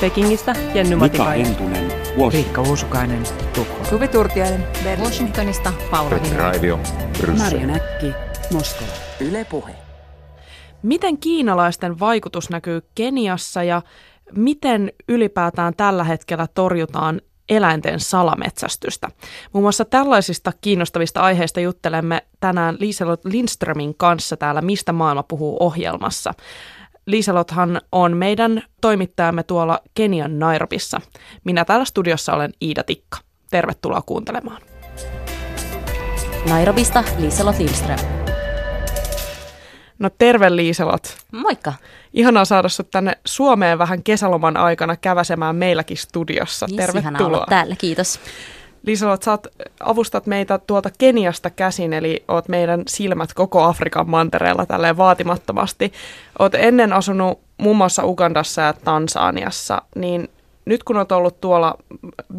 Pekingistä Jenny Mika Matikainen. Entunen, Washington. Riikka Uusukainen, Tukholma. Suvi Turtiainen, Berliini. Washingtonista Paula. Raivio. Marja Näkki, Moskova. Yle Puhe. Miten kiinalaisten vaikutus näkyy Keniassa ja miten ylipäätään tällä hetkellä torjutaan eläinten salametsästystä? Muun muassa tällaisista kiinnostavista aiheista juttelemme tänään Liiselot Lindströmin kanssa täällä Mistä maailma puhuu ohjelmassa. Liiselothan on meidän toimittajamme tuolla Kenian Nairobissa. Minä täällä studiossa olen Iida Tikka. Tervetuloa kuuntelemaan. Nairobista Liiselot Lindström. No terve Liiselot. Moikka. Ihanaa saada sut tänne Suomeen vähän kesäloman aikana käväsemään meilläkin studiossa. Yes, ihanaa Tervetuloa. olla täällä, kiitos. Liiselot, sä oot, avustat meitä tuolta Keniasta käsin, eli oot meidän silmät koko Afrikan mantereella tälleen vaatimattomasti. Oot ennen asunut muun muassa Ugandassa ja Tansaniassa, niin nyt kun oot ollut tuolla 5-6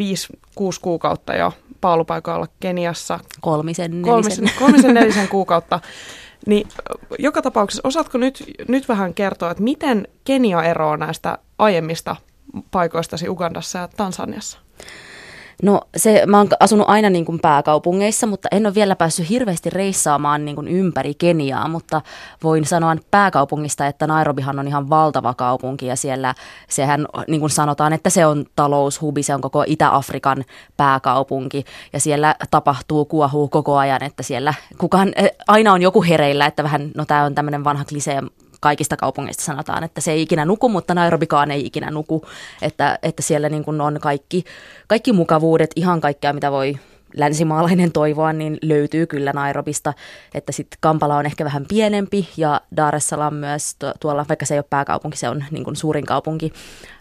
kuukautta jo paalupaikoilla Keniassa, Kolmisen, nelisen. kolmisen, kolmisen nelisen kuukautta, niin joka tapauksessa osaatko nyt, nyt vähän kertoa, että miten Kenia eroaa näistä aiemmista paikoistasi Ugandassa ja Tansaniassa? No se, mä oon asunut aina niin kuin pääkaupungeissa, mutta en ole vielä päässyt hirveästi reissaamaan niin kuin ympäri Keniaa, mutta voin sanoa pääkaupungista, että Nairobihan on ihan valtava kaupunki ja siellä sehän niin kuin sanotaan, että se on taloushubi, se on koko Itä-Afrikan pääkaupunki ja siellä tapahtuu, kuohuu koko ajan, että siellä kukaan, eh, aina on joku hereillä, että vähän, no tämä on tämmöinen vanha klisee, kaikista kaupungeista sanotaan, että se ei ikinä nuku, mutta Nairobikaan ei ikinä nuku, että, että siellä niin kuin on kaikki, kaikki mukavuudet, ihan kaikkea mitä voi länsimaalainen toivoa, niin löytyy kyllä Nairobista, että sitten Kampala on ehkä vähän pienempi ja Dar es Salaam myös tu- tuolla, vaikka se ei ole pääkaupunki, se on niin kuin suurin kaupunki.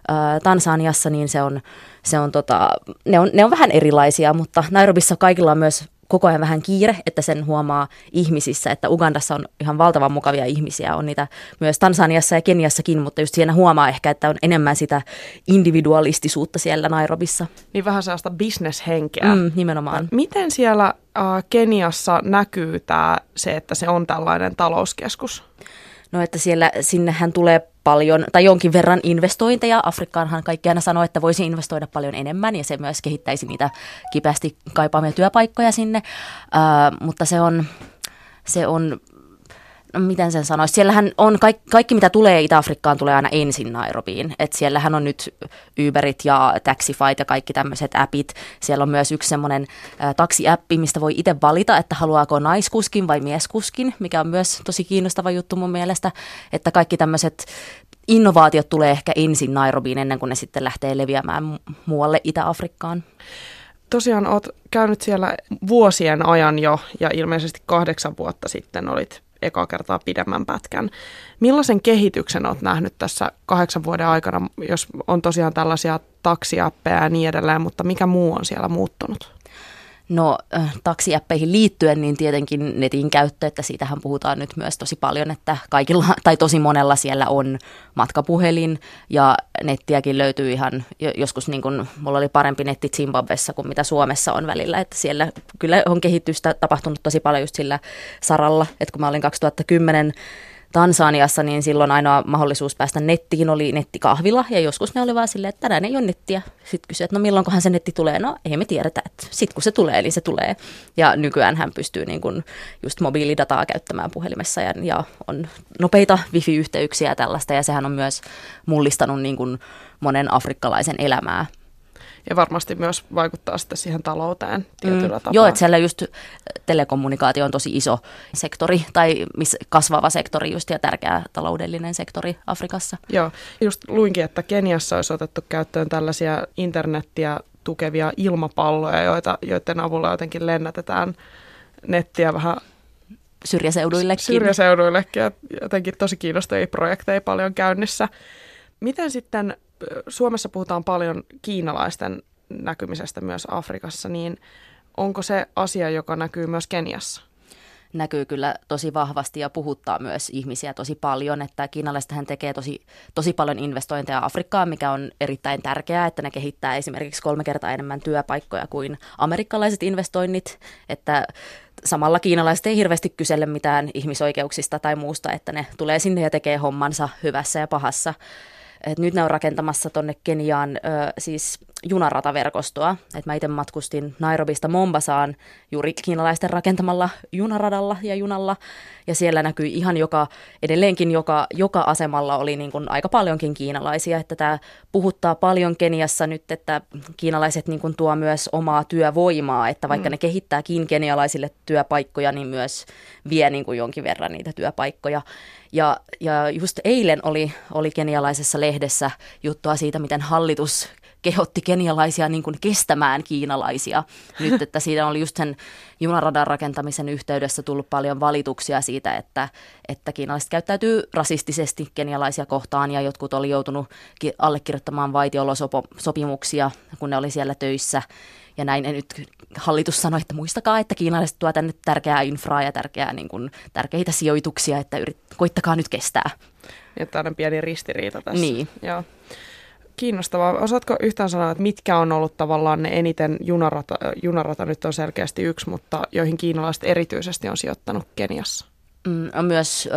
Ää, Tansaniassa, niin se on, se on tota, ne, on, ne on vähän erilaisia, mutta Nairobissa kaikilla on myös koko ajan vähän kiire, että sen huomaa ihmisissä, että Ugandassa on ihan valtavan mukavia ihmisiä, on niitä myös Tansaniassa ja Keniassakin, mutta just siinä huomaa ehkä, että on enemmän sitä individualistisuutta siellä Nairobissa. Niin vähän sellaista bisneshenkeä. Mm, nimenomaan. Miten siellä äh, Keniassa näkyy tää, se, että se on tällainen talouskeskus? No että siellä, sinnehän tulee paljon, tai jonkin verran investointeja. Afrikkaanhan kaikki aina sanoo, että voisi investoida paljon enemmän, ja se myös kehittäisi niitä kipeästi kaipaamia työpaikkoja sinne. Uh, mutta se on, se on miten sen sanoisi, siellähän on kaikki, kaikki mitä tulee Itä-Afrikkaan tulee aina ensin Nairobiin. Et siellähän on nyt Uberit ja Taxifyt ja kaikki tämmöiset appit. Siellä on myös yksi semmoinen taksiäppi, mistä voi itse valita, että haluaako naiskuskin vai mieskuskin, mikä on myös tosi kiinnostava juttu mun mielestä, että kaikki tämmöiset innovaatiot tulee ehkä ensin Nairobiin ennen kuin ne sitten lähtee leviämään mu- muualle Itä-Afrikkaan. Tosiaan oot käynyt siellä vuosien ajan jo ja ilmeisesti kahdeksan vuotta sitten olit eka kertaa pidemmän pätkän. Millaisen kehityksen olet nähnyt tässä kahdeksan vuoden aikana, jos on tosiaan tällaisia taksiappeja ja niin edelleen, mutta mikä muu on siellä muuttunut? No äh, taksiäppeihin liittyen niin tietenkin netin käyttö, että siitähän puhutaan nyt myös tosi paljon, että kaikilla tai tosi monella siellä on matkapuhelin. Ja nettiäkin löytyy ihan jo- joskus niin kuin, mulla oli parempi netti Zimbabwessa kuin mitä Suomessa on välillä, että siellä kyllä on kehitystä tapahtunut tosi paljon just sillä saralla, että kun mä olin 2010 Tansaniassa, niin silloin ainoa mahdollisuus päästä nettiin oli nettikahvila, ja joskus ne oli vaan silleen, että tänään ei ole nettiä. Sitten kysyi, että no milloinkohan se netti tulee? No ei me tiedetä, että sitten kun se tulee, niin se tulee. Ja nykyään hän pystyy niin kuin just mobiilidataa käyttämään puhelimessa, ja, ja on nopeita wifi-yhteyksiä ja tällaista, ja sehän on myös mullistanut niin kuin monen afrikkalaisen elämää. Ja varmasti myös vaikuttaa sitten siihen talouteen tietyllä tapaa. Joo, että siellä just telekommunikaatio on tosi iso sektori, tai miss, kasvava sektori just, ja tärkeä taloudellinen sektori Afrikassa. Joo, just luinkin, että Keniassa olisi otettu käyttöön tällaisia internettiä tukevia ilmapalloja, joita, joiden avulla jotenkin lennätetään nettiä vähän Syrjäseuduillekin. syrjäseuduillekin ja jotenkin tosi kiinnostavia projekteja paljon käynnissä. Miten sitten Suomessa puhutaan paljon kiinalaisten näkymisestä myös Afrikassa, niin onko se asia, joka näkyy myös Keniassa? näkyy kyllä tosi vahvasti ja puhuttaa myös ihmisiä tosi paljon, että kiinalaisethan tekee tosi, tosi paljon investointeja Afrikkaan, mikä on erittäin tärkeää, että ne kehittää esimerkiksi kolme kertaa enemmän työpaikkoja kuin amerikkalaiset investoinnit, että samalla kiinalaiset ei hirveästi kysele mitään ihmisoikeuksista tai muusta, että ne tulee sinne ja tekee hommansa hyvässä ja pahassa. Et nyt ne on rakentamassa tuonne Keniaan ö, siis junarataverkostoa. Et mä itse matkustin Nairobista Mombasaan juuri kiinalaisten rakentamalla junaradalla ja junalla. Ja siellä näkyi ihan joka, edelleenkin joka, joka asemalla oli niin kuin aika paljonkin kiinalaisia. Että tämä puhuttaa paljon Keniassa nyt, että kiinalaiset niin kuin tuo myös omaa työvoimaa. Että vaikka mm. ne kehittääkin kenialaisille työpaikkoja, niin myös vie niin kuin jonkin verran niitä työpaikkoja. Ja, ja just eilen oli, oli kenialaisessa lehdessä juttua siitä, miten hallitus kehotti kenialaisia niin kuin kestämään kiinalaisia. Nyt, että siitä oli just sen junaradan rakentamisen yhteydessä tullut paljon valituksia siitä, että, että kiinalaiset käyttäytyy rasistisesti kenialaisia kohtaan ja jotkut oli joutunut allekirjoittamaan vaitiolosopimuksia, kun ne oli siellä töissä. Ja näin ja nyt hallitus sanoi, että muistakaa, että kiinalaiset tuo tänne tärkeää infraa ja tärkeää, niin kuin, tärkeitä sijoituksia, että yrit, koittakaa nyt kestää. Ja tämä on pieni ristiriita tässä. Niin. Joo. Kiinnostavaa. Osaatko yhtään sanoa, että mitkä on ollut tavallaan ne eniten, junarata, junarata nyt on selkeästi yksi, mutta joihin kiinalaiset erityisesti on sijoittanut Keniassa? Mm, myös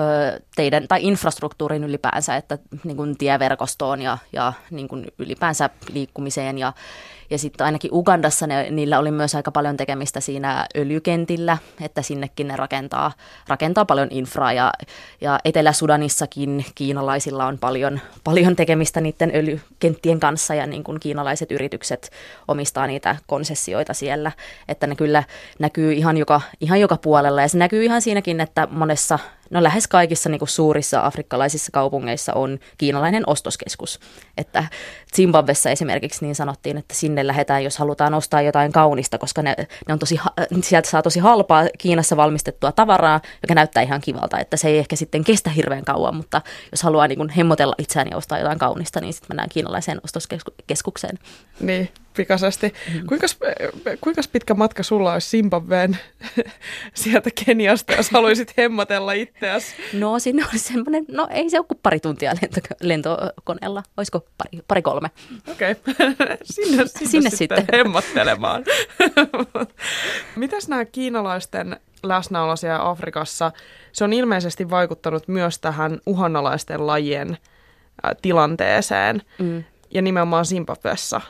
teidän tai infrastruktuurin ylipäänsä, että niin kuin tieverkostoon ja, ja niin kuin ylipäänsä liikkumiseen ja ja sitten ainakin Ugandassa ne, niillä oli myös aika paljon tekemistä siinä öljykentillä, että sinnekin ne rakentaa, rakentaa paljon infraa. Ja, ja Etelä-Sudanissakin kiinalaisilla on paljon, paljon tekemistä niiden öljykenttien kanssa ja niin kuin kiinalaiset yritykset omistaa niitä konsessioita siellä. Että ne kyllä näkyy ihan joka, ihan joka puolella ja se näkyy ihan siinäkin, että monessa no lähes kaikissa niin kuin suurissa afrikkalaisissa kaupungeissa on kiinalainen ostoskeskus. Että Zimbabwessa esimerkiksi niin sanottiin, että sinne lähdetään, jos halutaan ostaa jotain kaunista, koska ne, ne on tosi, sieltä saa tosi halpaa Kiinassa valmistettua tavaraa, joka näyttää ihan kivalta, että se ei ehkä sitten kestä hirveän kauan, mutta jos haluaa niin kuin hemmotella itseään ja ostaa jotain kaunista, niin sitten mennään kiinalaiseen ostoskeskukseen. Niin, pikaisesti. Mm. Kuinka, kuinka pitkä matka sulla olisi Zimbabween sieltä Keniasta, jos haluaisit hemmotella itseäsi? No sinne olisi semmoinen, no ei se ole kuin pari tuntia lento, lentokoneella, olisiko pari, pari kolme. Okei, okay. sinne, sinne, sinne sitten, sitten hemmottelemaan. Mitäs nämä kiinalaisten läsnäolo siellä Afrikassa, se on ilmeisesti vaikuttanut myös tähän uhanalaisten lajien tilanteeseen. Mm. Ja nimenomaan Zimbabwessa.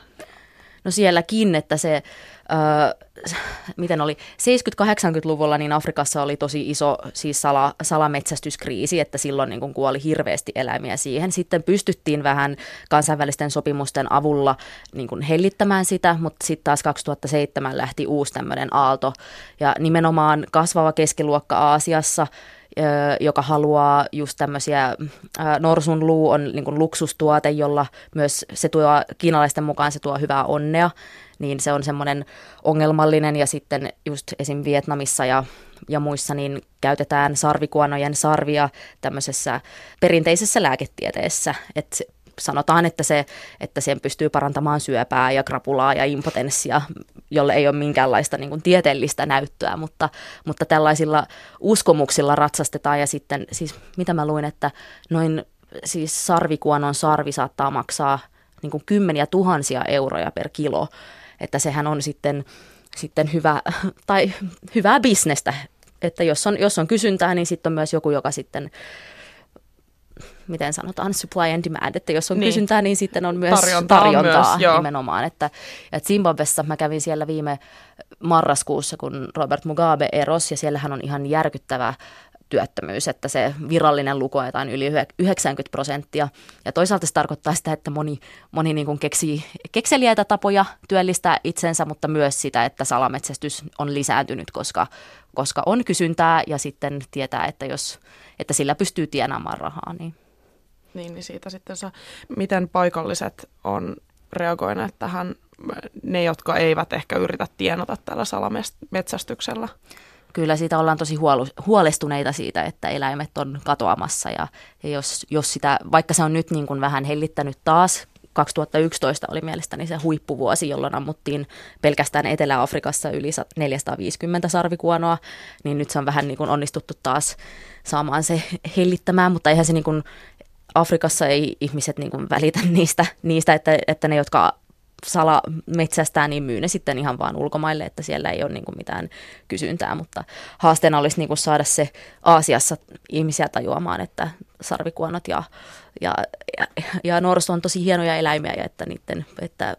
No sielläkin, että se, öö, miten oli, 70-80-luvulla niin Afrikassa oli tosi iso siis sala, salametsästyskriisi, että silloin niin kuin kuoli hirveästi eläimiä siihen. Sitten pystyttiin vähän kansainvälisten sopimusten avulla niin kuin hellittämään sitä, mutta sitten taas 2007 lähti uusi tämmöinen aalto. Ja nimenomaan kasvava keskiluokka Aasiassa – joka haluaa just tämmöisiä, norsun luu on niin kuin luksustuote, jolla myös se tuo, kiinalaisten mukaan se tuo hyvää onnea, niin se on semmoinen ongelmallinen ja sitten just esim. Vietnamissa ja, ja muissa niin käytetään sarvikuonojen sarvia tämmöisessä perinteisessä lääketieteessä, että sanotaan, että, se, että sen pystyy parantamaan syöpää ja krapulaa ja impotenssia, jolle ei ole minkäänlaista niin kuin tieteellistä näyttöä, mutta, mutta tällaisilla uskomuksilla ratsastetaan ja sitten, siis mitä mä luin, että noin siis sarvikuonon sarvi saattaa maksaa niin kuin kymmeniä tuhansia euroja per kilo, että sehän on sitten, sitten hyvä, tai hyvää bisnestä, että jos on, jos on kysyntää, niin sitten on myös joku, joka sitten miten sanotaan, supply and demand, että jos on niin. kysyntää, niin sitten on myös tarjontaa, tarjontaa myös, nimenomaan. Että, että Zimbabwessa mä kävin siellä viime marraskuussa, kun Robert Mugabe erosi, ja siellähän on ihan järkyttävä työttömyys, että se virallinen luku on jotain yli 90 prosenttia. Ja toisaalta se tarkoittaa sitä, että moni, moni niin kuin keksii kekseliäitä tapoja työllistää itsensä, mutta myös sitä, että salametsästys on lisääntynyt, koska, koska on kysyntää ja sitten tietää, että, jos, että sillä pystyy tienaamaan rahaa. Niin. Niin, niin siitä sitten saa. Miten paikalliset on reagoineet tähän, ne jotka eivät ehkä yritä tienata tällä salametsästyksellä? Kyllä siitä ollaan tosi huolestuneita siitä, että eläimet on katoamassa ja, ja jos, jos sitä, vaikka se on nyt niin kuin vähän hellittänyt taas, 2011 oli mielestäni se huippuvuosi, jolloin ammuttiin pelkästään Etelä-Afrikassa yli 450 sarvikuonoa, niin nyt se on vähän niin kuin onnistuttu taas saamaan se hellittämään, mutta eihän se niin kuin Afrikassa ei ihmiset niin kuin välitä niistä, niistä että, että ne, jotka salametsästää, niin myy ne sitten ihan vaan ulkomaille, että siellä ei ole niin kuin mitään kysyntää, mutta haasteena olisi niin kuin saada se Aasiassa ihmisiä tajuamaan, että, sarvikuonot ja, ja, ja, ja norsu on tosi hienoja eläimiä ja että niiden, että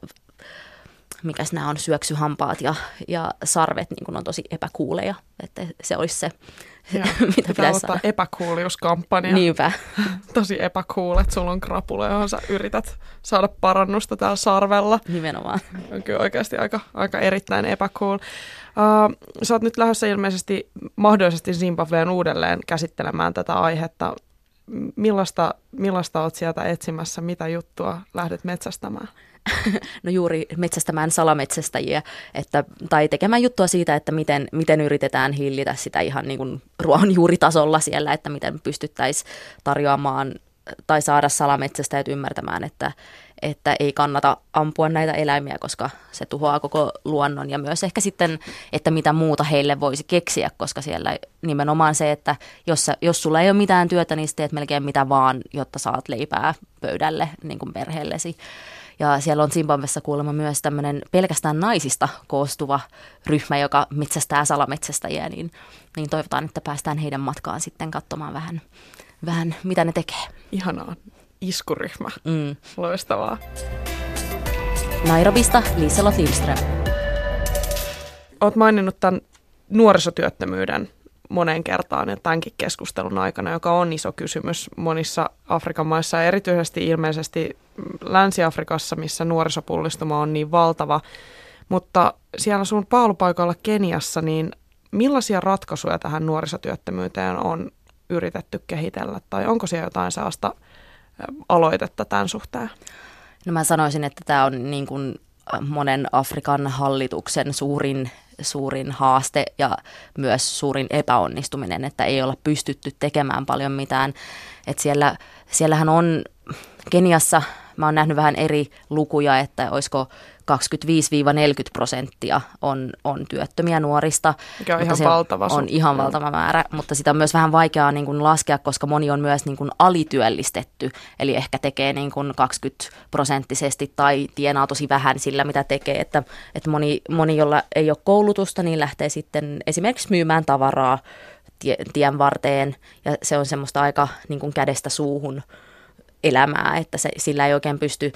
mikäs nämä on, syöksyhampaat ja, ja sarvet niin on tosi epäkuuleja, että se olisi se, ja, mitä pitäisi saada. epäkuuliuskampanja. Niinpä. Tosi epäkuul, että sulla on krapula, johon sä yrität saada parannusta täällä sarvella. Nimenomaan. On kyllä oikeasti aika, aika erittäin epäkuul. Uh, sä oot nyt lähdössä ilmeisesti mahdollisesti Zimbabween uudelleen käsittelemään tätä aihetta. Millaista, millaista oot sieltä etsimässä? Mitä juttua lähdet metsästämään? no juuri metsästämään salametsästäjiä, että, tai tekemään juttua siitä, että miten, miten yritetään hillitä sitä ihan niin kuin ruohonjuuritasolla siellä, että miten pystyttäisiin tarjoamaan tai saada salametsästäjät ymmärtämään, että, että ei kannata ampua näitä eläimiä, koska se tuhoaa koko luonnon ja myös ehkä sitten, että mitä muuta heille voisi keksiä, koska siellä nimenomaan se, että jos, sä, jos sulla ei ole mitään työtä, niin teet melkein mitä vaan, jotta saat leipää pöydälle niin kuin perheellesi. Ja siellä on Zimbabwessa kuulemma myös tämmöinen pelkästään naisista koostuva ryhmä, joka metsästää salametsästäjiä, niin, niin toivotaan, että päästään heidän matkaan sitten katsomaan vähän, vähän mitä ne tekee. Ihanaa. Iskuryhmä. Mm. Loistavaa. Nairobista Liselot Lindström. Olet maininnut tämän nuorisotyöttömyyden moneen kertaan ja tämänkin keskustelun aikana, joka on iso kysymys monissa Afrikan maissa ja erityisesti ilmeisesti Länsi-Afrikassa, missä nuorisopullistuma on niin valtava. Mutta siellä sun paalupaikalla Keniassa, niin millaisia ratkaisuja tähän nuorisotyöttömyyteen on yritetty kehitellä tai onko siellä jotain sellaista aloitetta tämän suhteen? No mä sanoisin, että tämä on niin kuin monen Afrikan hallituksen suurin suurin haaste ja myös suurin epäonnistuminen, että ei olla pystytty tekemään paljon mitään. että siellä, siellähän on Keniassa, mä oon nähnyt vähän eri lukuja, että olisiko 25-40 prosenttia on, on työttömiä nuorista. Mikä on ihan se valtava. On ihan valtava määrä, mutta sitä on myös vähän vaikeaa niin kuin laskea, koska moni on myös niin kuin alityöllistetty. Eli ehkä tekee niin kuin 20 prosenttisesti tai tienaa tosi vähän sillä, mitä tekee. Että, että moni, moni, jolla ei ole koulutusta, niin lähtee sitten esimerkiksi myymään tavaraa tien varteen. Ja se on semmoista aika niin kuin kädestä suuhun elämää, että se, sillä ei oikein pysty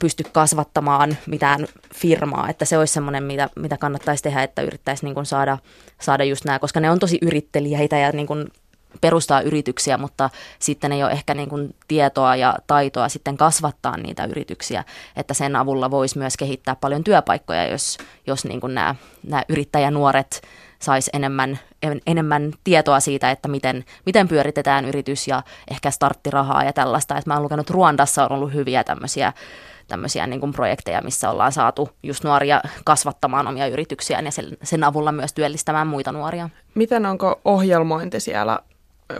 pysty kasvattamaan mitään firmaa, että se olisi semmoinen, mitä, mitä kannattaisi tehdä, että yrittäisi niin kuin saada, saada just nämä, koska ne on tosi yrittelijäitä ja niin kuin perustaa yrityksiä, mutta sitten ei ole ehkä niin kuin tietoa ja taitoa sitten kasvattaa niitä yrityksiä, että sen avulla voisi myös kehittää paljon työpaikkoja, jos, jos niin kuin nämä, nämä yrittäjänuoret saisi enemmän, enemmän tietoa siitä, että miten, miten pyöritetään yritys ja ehkä starttirahaa ja tällaista. Että mä oon lukenut Ruandassa on ollut hyviä tämmöisiä tämmöisiä niin kuin projekteja, missä ollaan saatu just nuoria kasvattamaan omia yrityksiään ja sen, sen avulla myös työllistämään muita nuoria. Miten onko ohjelmointi siellä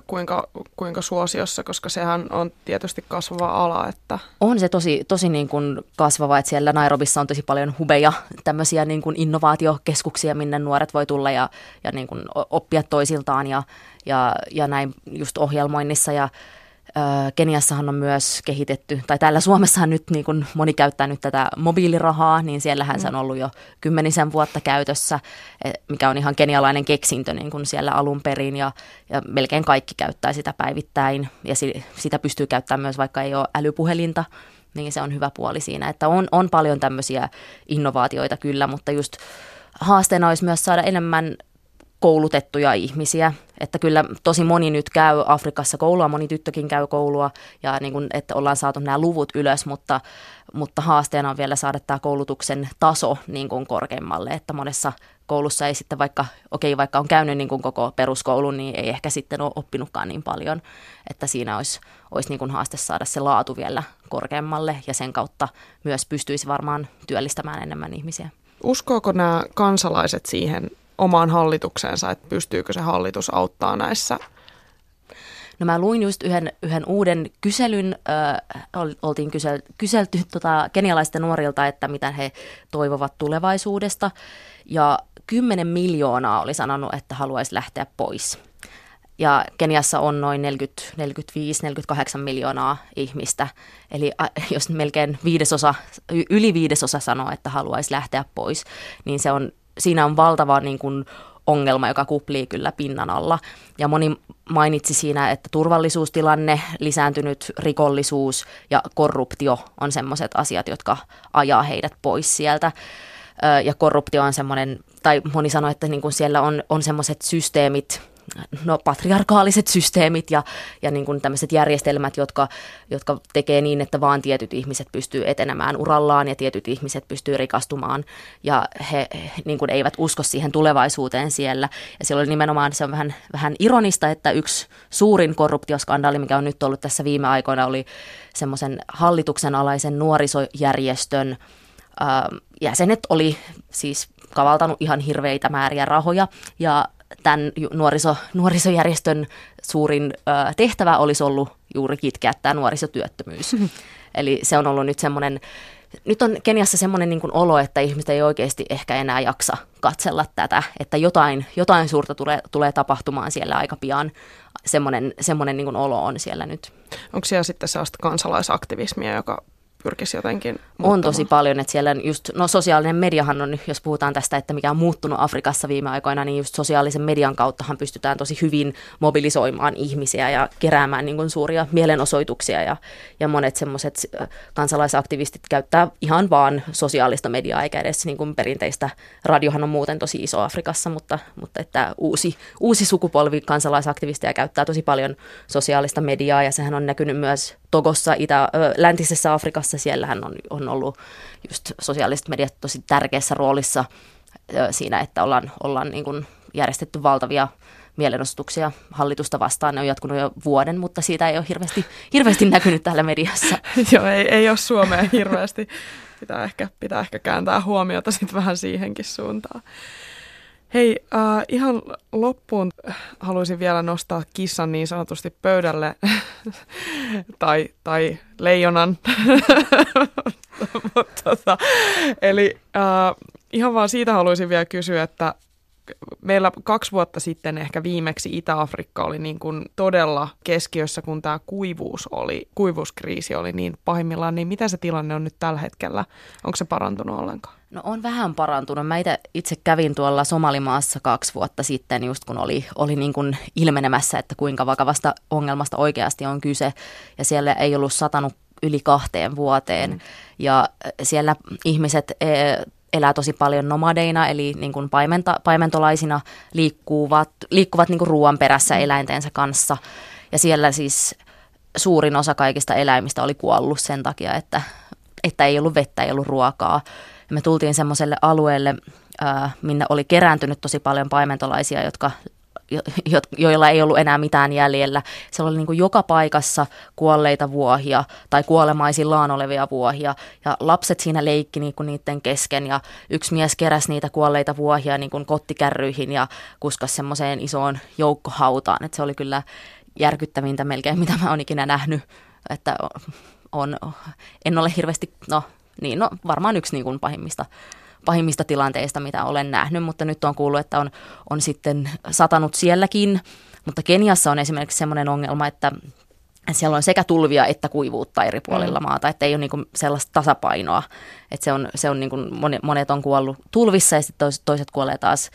kuinka, kuinka suosiossa, koska sehän on tietysti kasvava ala. Että... On se tosi, tosi niin kuin kasvava, että siellä Nairobissa on tosi paljon hubeja, tämmöisiä niin kuin innovaatiokeskuksia, minne nuoret voi tulla ja, ja niin kuin oppia toisiltaan ja, ja, ja näin just ohjelmoinnissa ja Keniassahan on myös kehitetty, tai täällä Suomessahan nyt niin kun moni käyttää nyt tätä mobiilirahaa, niin siellähän mm. se on ollut jo kymmenisen vuotta käytössä, e, mikä on ihan kenialainen keksintö niin kun siellä alun perin, ja, ja melkein kaikki käyttää sitä päivittäin, ja si, sitä pystyy käyttämään myös vaikka ei ole älypuhelinta, niin se on hyvä puoli siinä, että on, on paljon tämmöisiä innovaatioita kyllä, mutta just haasteena olisi myös saada enemmän koulutettuja ihmisiä. Että kyllä tosi moni nyt käy Afrikassa koulua, moni tyttökin käy koulua ja niin kuin, että ollaan saatu nämä luvut ylös, mutta, mutta haasteena on vielä saada tämä koulutuksen taso niin kuin korkeammalle, että monessa koulussa ei sitten vaikka, okei vaikka on käynyt niin kuin koko peruskoulun, niin ei ehkä sitten ole oppinutkaan niin paljon, että siinä olisi, olisi niin kuin haaste saada se laatu vielä korkeammalle ja sen kautta myös pystyisi varmaan työllistämään enemmän ihmisiä. Uskooko nämä kansalaiset siihen omaan hallitukseensa, että pystyykö se hallitus auttaa näissä No mä luin just yhden, yhden uuden kyselyn, äh, oltiin kysel, kyselty tota, kenialaisten nuorilta, että mitä he toivovat tulevaisuudesta. Ja 10 miljoonaa oli sanonut, että haluaisi lähteä pois. Ja Keniassa on noin 45-48 miljoonaa ihmistä. Eli jos melkein viidesosa, yli viidesosa sanoo, että haluaisi lähteä pois, niin se on siinä on valtava niin kuin ongelma, joka kuplii kyllä pinnan alla. Ja moni mainitsi siinä, että turvallisuustilanne, lisääntynyt rikollisuus ja korruptio on semmoiset asiat, jotka ajaa heidät pois sieltä. Ja korruptio on semmoinen, tai moni sanoi, että niin kuin siellä on, on semmoiset systeemit, no, patriarkaaliset systeemit ja, ja niin kuin tämmöiset järjestelmät, jotka, jotka tekee niin, että vaan tietyt ihmiset pystyy etenemään urallaan ja tietyt ihmiset pystyy rikastumaan ja he niin kuin eivät usko siihen tulevaisuuteen siellä. Ja siellä oli nimenomaan, se on vähän, vähän ironista, että yksi suurin korruptioskandaali, mikä on nyt ollut tässä viime aikoina, oli semmoisen hallituksen alaisen nuorisojärjestön jäsenet oli siis kavaltanut ihan hirveitä määriä rahoja ja tämän nuoriso, nuorisojärjestön suurin ö, tehtävä olisi ollut juuri kitkeä tämä nuorisotyöttömyys. Eli se on ollut nyt semmoinen, nyt on Keniassa semmoinen niin olo, että ihmiset ei oikeasti ehkä enää jaksa katsella tätä, että jotain, jotain suurta tulee, tulee tapahtumaan siellä aika pian. Semmoinen, semmoinen niin olo on siellä nyt. Onko siellä sitten sellaista kansalaisaktivismia, joka pyrkisi jotenkin muuttamaan. On tosi paljon, että siellä just, no sosiaalinen mediahan on, jos puhutaan tästä, että mikä on muuttunut Afrikassa viime aikoina, niin just sosiaalisen median kauttahan pystytään tosi hyvin mobilisoimaan ihmisiä ja keräämään niin kuin suuria mielenosoituksia ja, ja monet semmoiset kansalaisaktivistit käyttää ihan vaan sosiaalista mediaa eikä edes niin kuin perinteistä. Radiohan on muuten tosi iso Afrikassa, mutta, mutta että uusi, uusi sukupolvi kansalaisaktivisteja käyttää tosi paljon sosiaalista mediaa ja sehän on näkynyt myös Togossa, Itä, läntisessä Afrikassa, siellähän on, on ollut just sosiaaliset mediat tosi tärkeässä roolissa siinä, että ollaan, ollaan niin kuin järjestetty valtavia mielenosoituksia hallitusta vastaan. Ne on jatkunut jo vuoden, mutta siitä ei ole hirveästi, hirveästi näkynyt täällä mediassa. Joo, ei, ei ole Suomea hirveästi. Pitää ehkä, pitää ehkä kääntää huomiota sitten vähän siihenkin suuntaan. Hei, äh, ihan loppuun haluaisin vielä nostaa kissan niin sanotusti pöydälle, tai, tai leijonan. tota, eli äh, ihan vaan siitä haluaisin vielä kysyä, että meillä kaksi vuotta sitten ehkä viimeksi Itä-Afrikka oli niin kuin todella keskiössä, kun tämä kuivuus oli, kuivuuskriisi oli niin pahimmillaan, niin mitä se tilanne on nyt tällä hetkellä? Onko se parantunut ollenkaan? No on vähän parantunut. Mä itse kävin tuolla Somalimaassa kaksi vuotta sitten, just kun oli, oli niin kuin ilmenemässä, että kuinka vakavasta ongelmasta oikeasti on kyse. Ja siellä ei ollut satanut yli kahteen vuoteen. Mm. Ja siellä ihmiset e, elää tosi paljon nomadeina, eli niin kuin paimenta, paimentolaisina liikkuvat, liikkuvat niin kuin ruoan perässä mm. eläintensä kanssa. Ja siellä siis suurin osa kaikista eläimistä oli kuollut sen takia, että, että ei ollut vettä, ei ollut ruokaa. Me tultiin semmoiselle alueelle, äh, minne oli kerääntynyt tosi paljon paimentolaisia, jotka jo, joilla ei ollut enää mitään jäljellä. Siellä oli niin kuin joka paikassa kuolleita vuohia tai kuolemaisillaan olevia vuohia ja lapset siinä leikki niin kuin niiden kesken ja yksi mies keräsi niitä kuolleita vuohia niin kuin kottikärryihin ja kuskas semmoiseen isoon joukkohautaan. Et se oli kyllä järkyttävintä melkein, mitä mä oon ikinä nähnyt, että on, en ole hirveästi, no niin, no varmaan yksi niin kuin pahimmista pahimmista tilanteista, mitä olen nähnyt, mutta nyt on kuullut, että on, on sitten satanut sielläkin. Mutta Keniassa on esimerkiksi sellainen ongelma, että siellä on sekä tulvia että kuivuutta eri puolilla mm. maata, että ei ole niinku sellaista tasapainoa. Että se on, se on niinku, monet on kuollut tulvissa ja sitten toiset, toiset kuolee taas,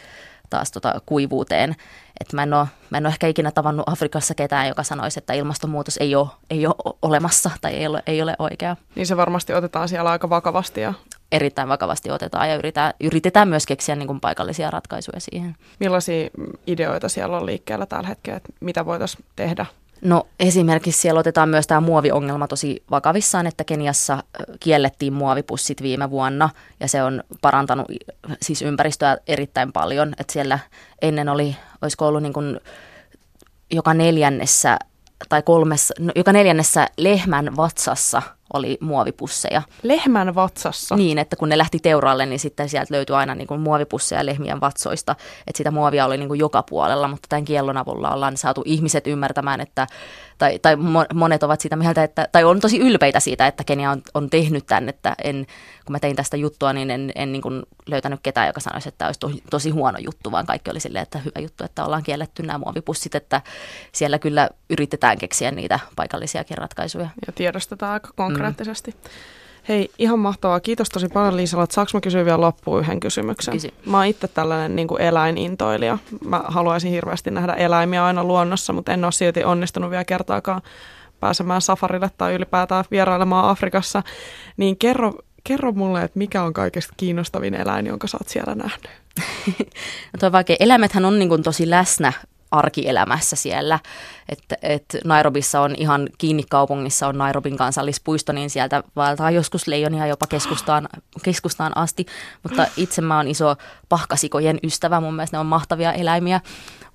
taas tota kuivuuteen. Et mä, en ole, mä en ole ehkä ikinä tavannut Afrikassa ketään, joka sanoisi, että ilmastonmuutos ei ole, ei ole olemassa tai ei ole, ei ole oikea. Niin se varmasti otetaan siellä aika vakavasti ja erittäin vakavasti otetaan ja yritetään, yritetään myös keksiä niin kuin paikallisia ratkaisuja siihen. Millaisia ideoita siellä on liikkeellä tällä hetkellä, että mitä voitaisiin tehdä? No esimerkiksi siellä otetaan myös tämä muoviongelma tosi vakavissaan, että Keniassa kiellettiin muovipussit viime vuonna ja se on parantanut siis ympäristöä erittäin paljon. Että siellä ennen oli, olisiko ollut niin kuin joka neljännessä tai kolmessa, no, joka neljännessä lehmän vatsassa – oli muovipusseja. Lehmän vatsassa? Niin, että kun ne lähti teuraalle, niin sitten sieltä löytyi aina niin kuin muovipusseja lehmien vatsoista. Että sitä muovia oli niin kuin joka puolella, mutta tämän kiellon avulla ollaan saatu ihmiset ymmärtämään, että tai, tai monet ovat sitä mieltä, että, tai on tosi ylpeitä siitä, että Kenia on, on tehnyt tämän, että en, kun mä tein tästä juttua, niin en, en niin kuin löytänyt ketään, joka sanoisi, että tämä olisi tosi, tosi huono juttu, vaan kaikki oli silleen, että hyvä juttu, että ollaan kielletty nämä muovipussit, että siellä kyllä yritetään keksiä niitä paikallisiakin ratkaisuja. Ja tiedostetaan aika konkreettisesti. Mm. Hei, ihan mahtavaa. Kiitos tosi paljon Liisalla. Saanko mä kysyä vielä loppuun yhden kysymyksen? Kysy. Mä oon itse tällainen niin kuin eläinintoilija. Mä haluaisin hirveästi nähdä eläimiä aina luonnossa, mutta en ole silti onnistunut vielä kertaakaan pääsemään safarille tai ylipäätään vierailemaan Afrikassa. Niin kerro, kerro mulle, että mikä on kaikista kiinnostavin eläin, jonka sä oot siellä nähnyt? No toi vaikea. Eläimethän on niin kuin tosi läsnä arkielämässä siellä. että et Nairobissa on ihan kiinni kaupungissa on Nairobin kansallispuisto, niin sieltä vaeltaa joskus leijonia jopa keskustaan, keskustaan asti. Mutta itse mä oon iso pahkasikojen ystävä, mun mielestä ne on mahtavia eläimiä.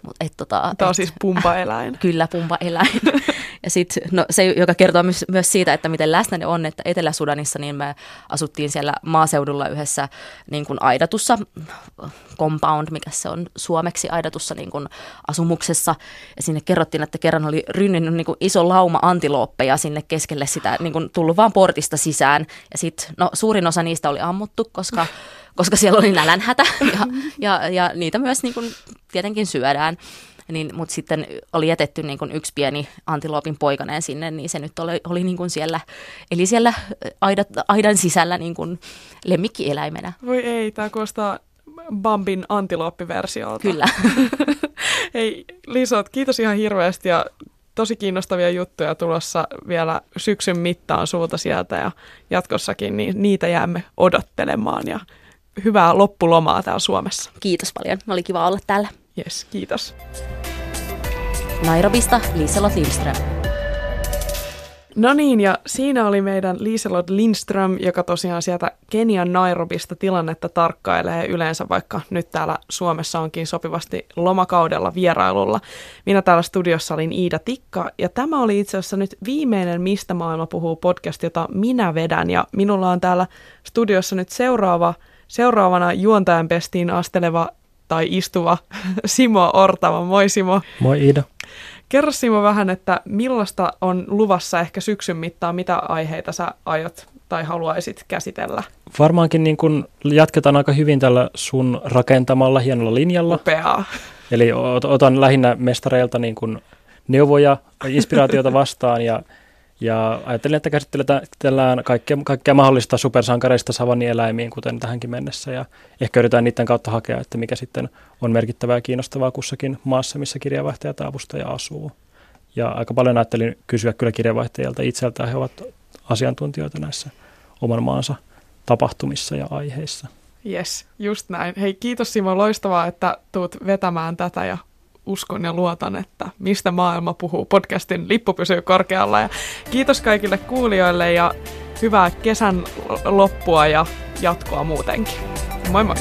Mut et, tota, Tämä on et, siis pumpa-eläin. Kyllä, pumpa-eläin. ja sitten no, se, joka kertoo myös, myös siitä, että miten läsnä ne on, että Etelä-Sudanissa niin me asuttiin siellä maaseudulla yhdessä niin kuin aidatussa compound, mikä se on suomeksi aidatussa niin kuin asumuksessa. Ja sinne kerrottiin, että kerran oli rynninyt niin kuin iso lauma antilooppeja sinne keskelle sitä, niin kuin tullut vaan portista sisään. Ja sitten no, suurin osa niistä oli ammuttu, koska koska siellä oli nälänhätä ja, ja, ja niitä myös niin kuin, tietenkin syödään. Niin, mutta sitten oli jätetty niin kuin yksi pieni antiloopin poikaneen sinne, niin se nyt oli, oli niin kuin siellä, eli siellä aidat, aidan sisällä niin kuin lemmikkieläimenä. Voi ei, tämä kuulostaa Bambin antilooppiversiolta. Kyllä. Hei Liisot, kiitos ihan hirveästi ja tosi kiinnostavia juttuja tulossa vielä syksyn mittaan sulta sieltä ja jatkossakin, niin niitä jäämme odottelemaan ja hyvää loppulomaa täällä Suomessa. Kiitos paljon. Oli kiva olla täällä. Yes, kiitos. Nairobista Liselot Lindström. No niin, ja siinä oli meidän Liselot Lindström, joka tosiaan sieltä Kenian Nairobista tilannetta tarkkailee yleensä, vaikka nyt täällä Suomessa onkin sopivasti lomakaudella vierailulla. Minä täällä studiossa olin Iida Tikka, ja tämä oli itse asiassa nyt viimeinen Mistä maailma puhuu podcast, jota minä vedän, ja minulla on täällä studiossa nyt seuraava, seuraavana juontajan pestiin asteleva tai istuva Simo Ortava. Moi Simo. Moi Iida. Kerro Simo vähän, että millaista on luvassa ehkä syksyn mittaan, mitä aiheita sä aiot tai haluaisit käsitellä? Varmaankin niin kun jatketaan aika hyvin tällä sun rakentamalla hienolla linjalla. Upeaa. Eli otan lähinnä mestareilta niin kun neuvoja, inspiraatiota vastaan ja, ja ajattelin, että käsitellään kaikkea, kaikkea mahdollista supersankareista savannieläimiin, kuten tähänkin mennessä. Ja ehkä yritetään niiden kautta hakea, että mikä sitten on merkittävää ja kiinnostavaa kussakin maassa, missä kirjavaihtaja tai avustaja asuu. Ja aika paljon ajattelin kysyä kyllä kirjavaihtajilta itseltään. He ovat asiantuntijoita näissä oman maansa tapahtumissa ja aiheissa. Yes, just näin. Hei, kiitos Simo, loistavaa, että tuut vetämään tätä ja uskon ja luotan, että mistä maailma puhuu podcastin lippu pysyy korkealla. Ja kiitos kaikille kuulijoille ja hyvää kesän loppua ja jatkoa muutenkin. Moi moi!